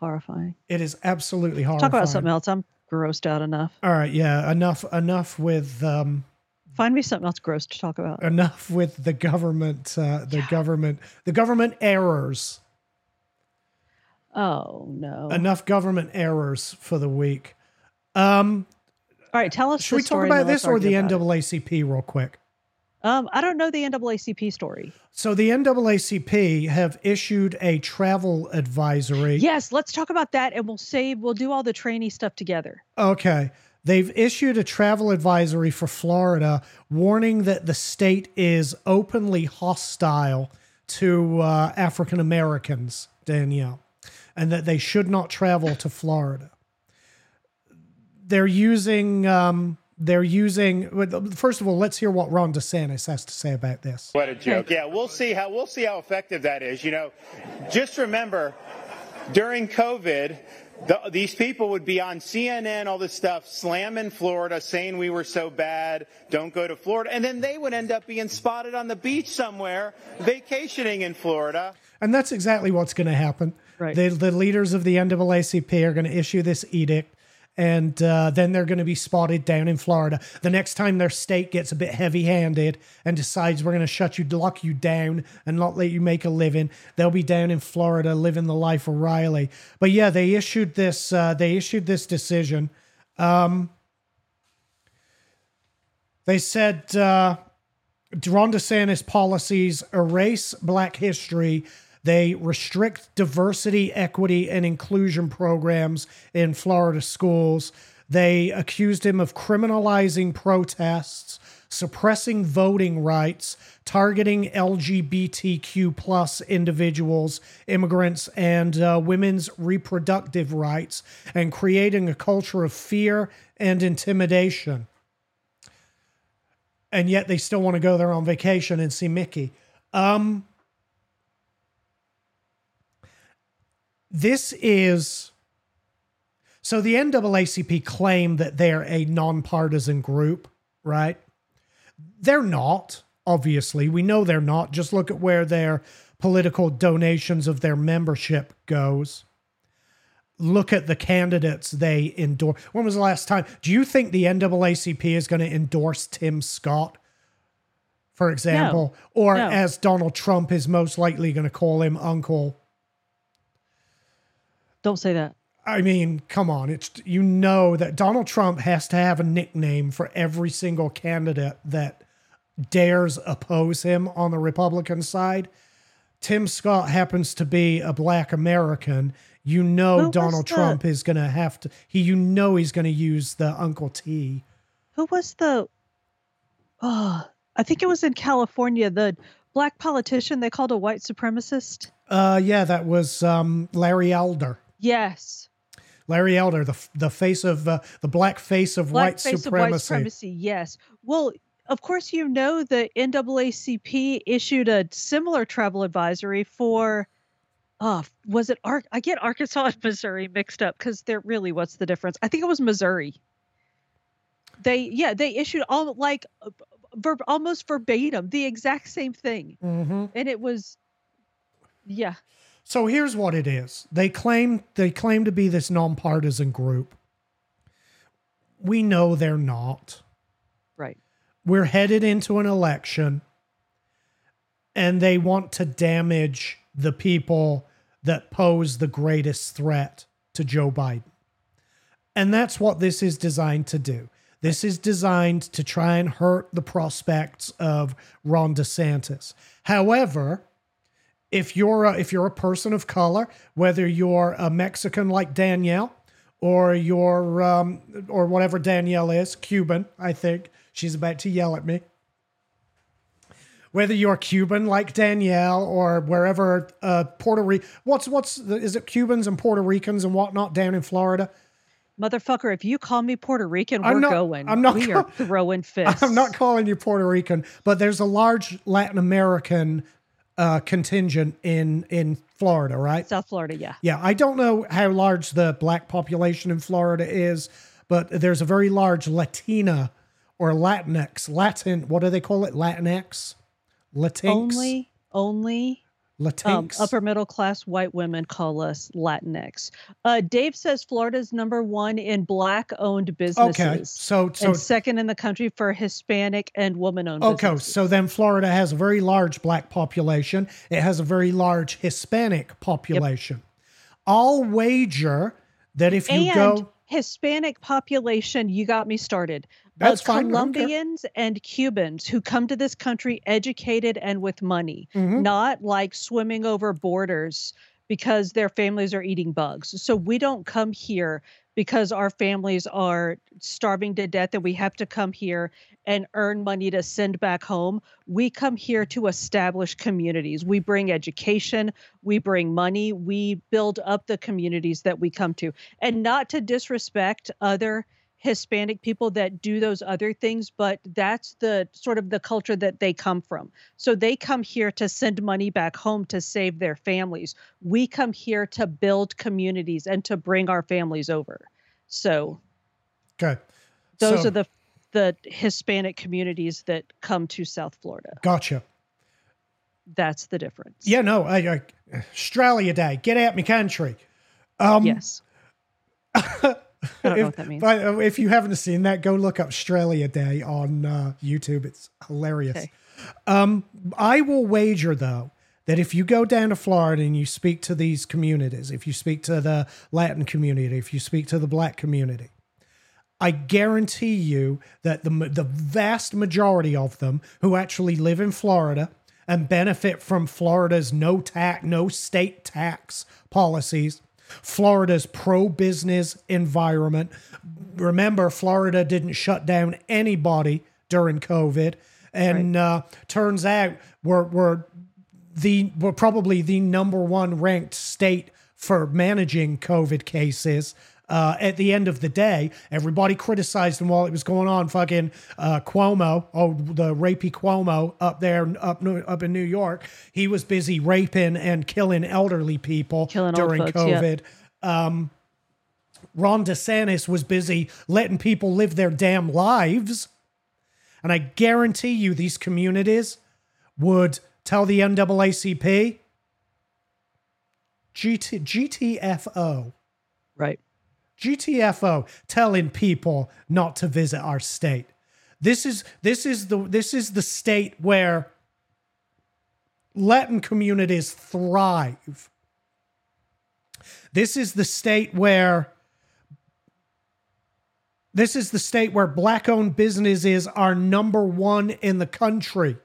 Horrifying. It is absolutely horrifying. Talk about something else. I'm grossed out enough. All right, yeah, enough enough with um Find me something else gross to talk about. enough with the government uh the government the government errors. Oh no. Enough government errors for the week. Um All right, tell us. should the we talk about this or the about it. NAACP real quick? Um, I don't know the NAACP story. So the NAACP have issued a travel advisory. Yes, let's talk about that, and we'll save. We'll do all the trainee stuff together. Okay. They've issued a travel advisory for Florida warning that the state is openly hostile to uh, African Americans, Danielle, and that they should not travel to Florida. They're using. Um, they're using. First of all, let's hear what Ron DeSantis has to say about this. What a joke. Yeah, we'll see how we'll see how effective that is. You know, just remember during COVID, the, these people would be on CNN, all this stuff, slamming Florida, saying we were so bad, don't go to Florida, and then they would end up being spotted on the beach somewhere, vacationing in Florida. And that's exactly what's going to happen. Right. The, the leaders of the NAACP are going to issue this edict, and uh, then they're going to be spotted down in Florida. The next time their state gets a bit heavy handed and decides we're going to shut you, lock you down, and not let you make a living, they'll be down in Florida living the life of Riley. But yeah, they issued this. Uh, they issued this decision. Um, they said. Uh, Ron DeSantis policies erase black history. They restrict diversity, equity, and inclusion programs in Florida schools. They accused him of criminalizing protests, suppressing voting rights, targeting LGBTQ plus individuals, immigrants, and uh, women's reproductive rights, and creating a culture of fear and intimidation and yet they still want to go there on vacation and see Mickey. Um, this is so the NAACP claim that they're a nonpartisan group, right? They're not, obviously. We know they're not. Just look at where their political donations of their membership goes. Look at the candidates they endorse. When was the last time? Do you think the NAACP is going to endorse Tim Scott, for example, or No. as Donald Trump is most likely going to call him Uncle? Don't say that. I mean, come on. It's you know that Donald Trump has to have a nickname for every single candidate that dares oppose him on the Republican side. Tim Scott happens to be a black American. You know was Donald Trump is going to have to he you know he's going to use the Uncle T. Who was the? Oh, I think it was in California. The black politician they called a white supremacist. Uh yeah, that was um Larry Elder. Yes, Larry Elder, the the face of uh, the black face of black white face supremacy. of white supremacy. Yes. Well, of course you know the NAACP issued a similar travel advisory for. Uh, was it Ar- I get Arkansas and Missouri mixed up because they're really what's the difference? I think it was Missouri. They yeah they issued all like uh, verb almost verbatim the exact same thing, Mhm. and it was yeah So here's what it is. They claim they claim to be this nonpartisan group. We know they're not. right We're headed into an election and they want to damage the people that pose the greatest threat to Joe Biden. And that's what this is designed to do. This is designed to try and hurt the prospects of Ron DeSantis. However, if you're a, if you're a person of color, whether you're a Mexican like Danielle or you're um, or whatever Danielle is, Cuban, I think she's about to yell at me. Whether you're Cuban like Danielle or wherever uh, Puerto Rico, what's what's the, is it Cubans and Puerto Ricans and whatnot down in Florida? Motherfucker, if you call me Puerto Rican, we're I'm not- going. I'm not We call- are throwing fists. I'm not calling you Puerto Rican, but there's a large Latin American uh, contingent in in Florida, right? South Florida, yeah. Yeah, I don't know how large the black population in Florida is, but there's a very large Latina or Latinx, Latin. What do they call it? Latinx, Latinx, Only, only um, Latinx. upper middle class white women call us Latinx. Uh, Dave says Florida's number one in black owned businesses. okay, so so and second in the country for Hispanic and woman owned Okay, businesses. so then Florida has a very large black population. It has a very large Hispanic population. I'll wager that if you and go, Hispanic population, you got me started. That's uh, fine, I don't care. Colombians and Cubans who come to this country educated and with money, Mhm. not like swimming over borders because their families are eating bugs. So we don't come here because our families are starving to death and we have to come here and earn money to send back home. We come here to establish communities. We bring education, we bring money, we build up the communities that we come to. And not to disrespect other Hispanic people that do those other things, but that's the sort of the culture that they come from. So they come here to send money back home to save their families. We come here to build communities and to bring our families over. So okay, those So- are the the Hispanic communities that come to South Florida. gotcha. That's the difference. Yeah, no, I, I, Australia Day, get out my country. Um, Yes. I don't know if, what that means. but, uh, if you haven't seen that, go look up Australia Day on uh, YouTube. It's hilarious. Okay. Um, I will wager though that if you go down to Florida and you speak to these communities, if you speak to the Latin community, if you speak to the Black community, I guarantee you that the the vast majority of them who actually live in Florida and benefit from Florida's no tax, no state tax policies, Florida's pro business environment. Remember, Florida didn't shut down anybody during COVID, and uh, turns out we're we're the we're probably the number one ranked state for managing COVID cases. Uh, at the end of the day, everybody criticized him while it was going on. Fucking uh, Cuomo, oh the rapey Cuomo up there, up up in New York, he was busy raping and killing elderly people Killing during folks, yeah. COVID. Um, Ron DeSantis was busy letting people live their damn lives, and I guarantee you, these communities would tell the NAACP GT, GTFO. Right. GTFO telling people not to visit our state. This is this is the this is the state where Latin communities thrive. This is the state where this is the state where black owned businesses are number one in the country.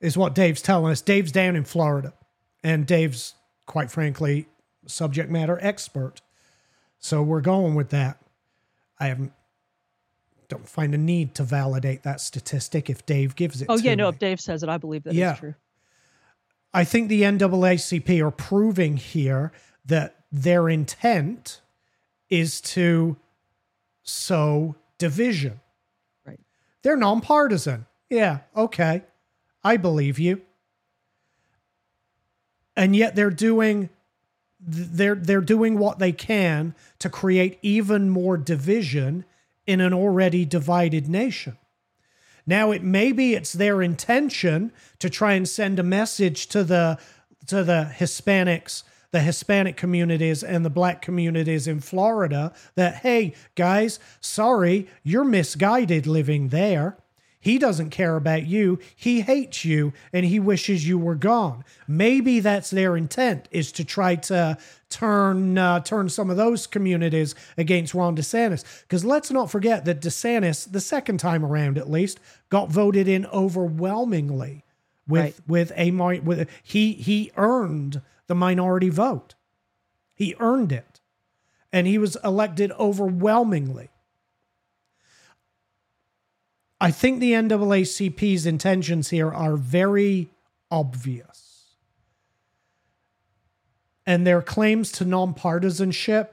Is what Dave's telling us. Dave's down in Florida. And Dave's quite frankly subject matter expert. So we're going with that. I haven't don't find a need to validate that statistic if Dave gives it. Oh yeah, no, me. if Dave says it, I believe that Yeah. true. I think the NAACP are proving here that their intent is to sow division. Right. They're nonpartisan. Yeah, okay. I believe you. And yet they're doing they're they're doing what they can to create even more division in an already divided nation. Now it maybe it's their intention to try and send a message to the to the Hispanics, the Hispanic communities and the black communities in Florida that hey guys, sorry, you're misguided living there. He doesn't care about you. He hates you and he wishes you were gone. Maybe that's their intent is to try to turn uh, turn some of those communities against Ron DeSantis. Because let's not forget that DeSantis, the second time around at least, got voted in overwhelmingly with Right. with a with he he earned the minority vote. He earned it, and he was elected overwhelmingly. I think the NAACP's intentions here are very obvious. And their claims to nonpartisanship,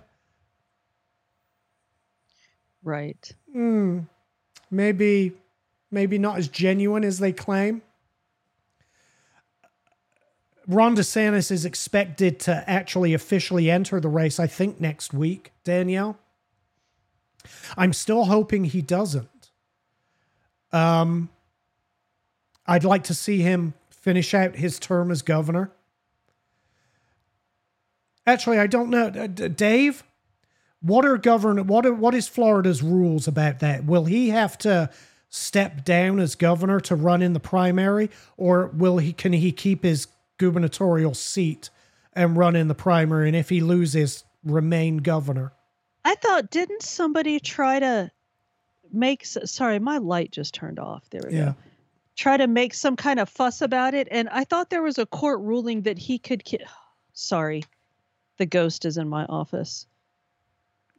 Right. Hmm. maybe maybe not as genuine as they claim. Ron DeSantis is expected to actually officially enter the race, I think, next week, Danielle. I'm still hoping he doesn't. Um, I'd like to see him finish out his term as governor. Actually, I don't know, Dave. What are govern? What are, what is Florida's rules about that? Will he have to step down as governor to run in the primary, or will he? Can he keep his gubernatorial seat and run in the primary? And if he loses, remain governor. I thought, didn't somebody try to make? s- Sorry, my light just turned off. There we Yeah. go. Try to make some kind of fuss about it, and I thought there was a court ruling that he could. ki- Sorry, the ghost is in my office.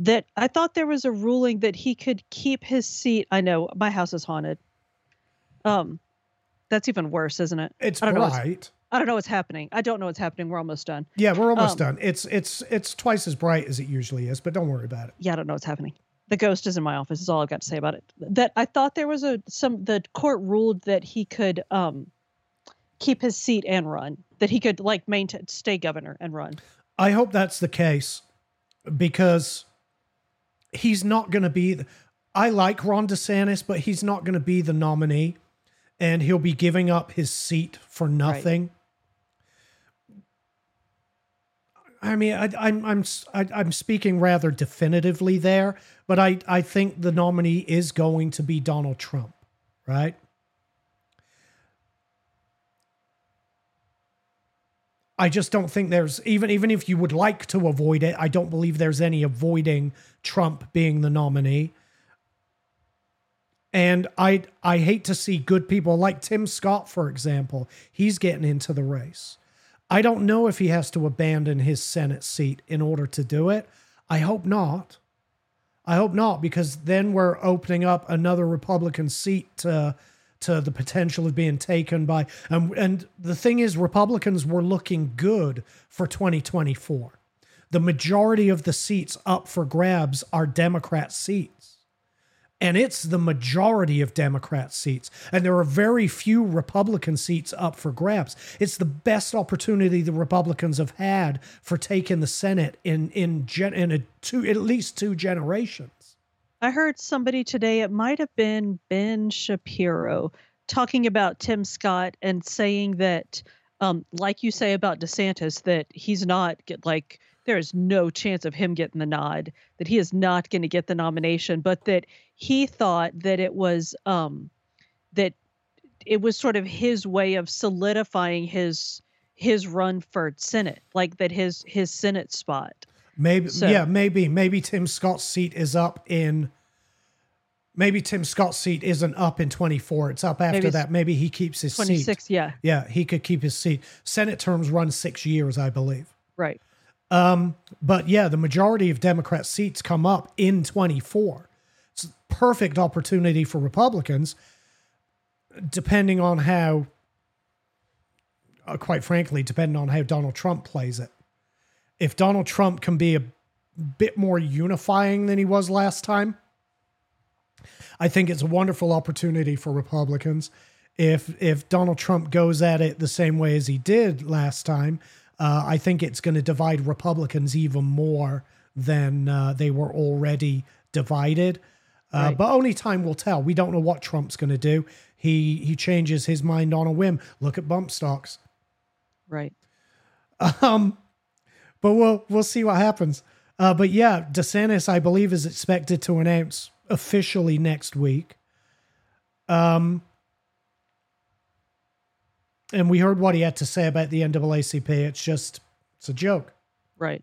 That I thought there was a ruling that he could keep his seat. I know my house is haunted. Um, that's even worse, isn't it? It's I don't know what's- bright. I don't know what's happening. I don't know what's happening. We're almost done. Yeah, we're almost Um, done. It's it's it's twice as bright as it usually is, but don't worry about it. yeah, I don't know what's happening. The ghost is in my office. Is all I've got to say about it. That I thought there was a some the court ruled that he could um keep his seat and run. That he could like maintain stay governor and run. I hope that's the case because he's not going to be. The, I like Ron DeSantis, but he's not going to be the nominee, and he'll be giving up his seat for nothing. I mean, I, I'm I'm I'm speaking rather definitively there, but I I think the nominee is going to be Donald Trump, right? I just don't think there's even even if you would like to avoid it, I don't believe there's any avoiding Trump being the nominee. And I I hate to see good people like Tim Scott, for example. He's getting into the race. I don't know if he has to abandon his Senate seat in order to do it. I hope not. I hope not, because then we're opening up another Republican seat to to the potential of being taken by and and the thing is Republicans were looking good for 2024. The majority of the seats up for grabs are Democrat seats. And it's the majority of Democrat seats. And there are very few Republican seats up for grabs. It's the best opportunity the Republicans have had for taking the Senate in in gen, in a two at least two generations. I heard somebody today. It might have been Ben Shapiro talking about Tim Scott and saying that, um, like you say about DeSantis, that he's not like there is no chance of him getting the nod. That he is not going to get the nomination, but that he thought that it was um, that it was sort of his way of solidifying his his run for Senate, like that his his Senate spot. Maybe So- yeah, maybe maybe Tim Scott's seat is up in maybe Tim Scott's seat isn't up in 24. It's up after Maybe that. Maybe he keeps his 26, seat. six, yeah, Yeah, he could keep his seat. Senate terms run 6 years, I believe. right. But yeah, the majority of Democrat seats come up in 24. It's a perfect opportunity for Republicans, depending on how, uh, quite frankly, depending on how Donald Trump plays it. If Donald Trump can be a bit more unifying than he was last time, I think it's a wonderful opportunity for Republicans. If if Donald Trump goes at it the same way as he did last time, uh, I think it's going to divide Republicans even more than uh, they were already divided. Uh, Right. But only time will tell. We don't know what Trump's going to do. He he changes his mind on a whim. Look at bump stocks. Right. But we'll we'll see what happens. Uh, but yeah, DeSantis, I believe, is expected to announce officially next week. Um, and we heard what he had to say about the NAACP. It's just, it's a joke. Right.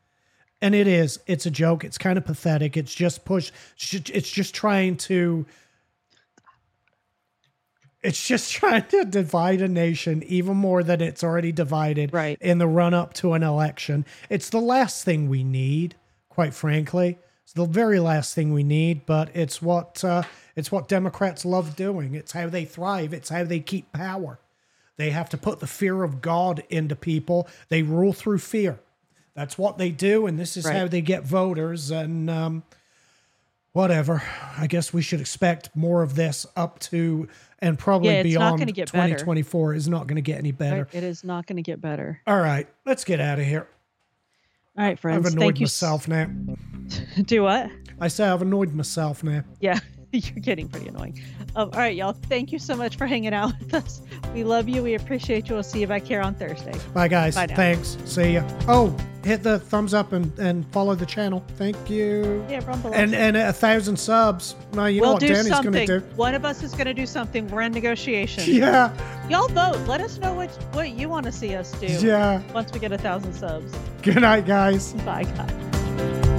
And it is. It's a joke. It's kind of pathetic. It's just push. It's just trying to. It's just trying to divide a nation even more than it's already divided Right. in the run up to an election. It's the last thing we need, quite frankly. It's the very last thing we need, but it's what uh, it's what Democrats love doing. It's how they thrive. It's how they keep power. They have to put the fear of God into people. They rule through fear. That's what they do, and this is Right. how they get voters. And um, whatever. I guess we should expect more of this up to and probably Yeah, beyond gonna get better. 2024 is not going to get any better. It is not going to get better. All right, let's get out of here. All right, friends. I've annoyed Thank you. myself now. Do what? I say I've annoyed myself now. Yeah, you're getting pretty annoying. Um, all right, y'all. Thank you so much for hanging out with us. We love you. We appreciate you. We'll see you back here on Thursday. Bye, guys. Bye. Thanks. See ya. Oh, hit the thumbs up and, and follow the channel. Thank you. Yeah, rumble. And and a thousand subs. Now you know we'll what Danny's going to do. One of us is going to do something. We're in negotiation. Yeah, Y'all vote. Let us know what what you want to see us do. yeah. Once we get a thousand subs. Good night, guys. Bye, guys.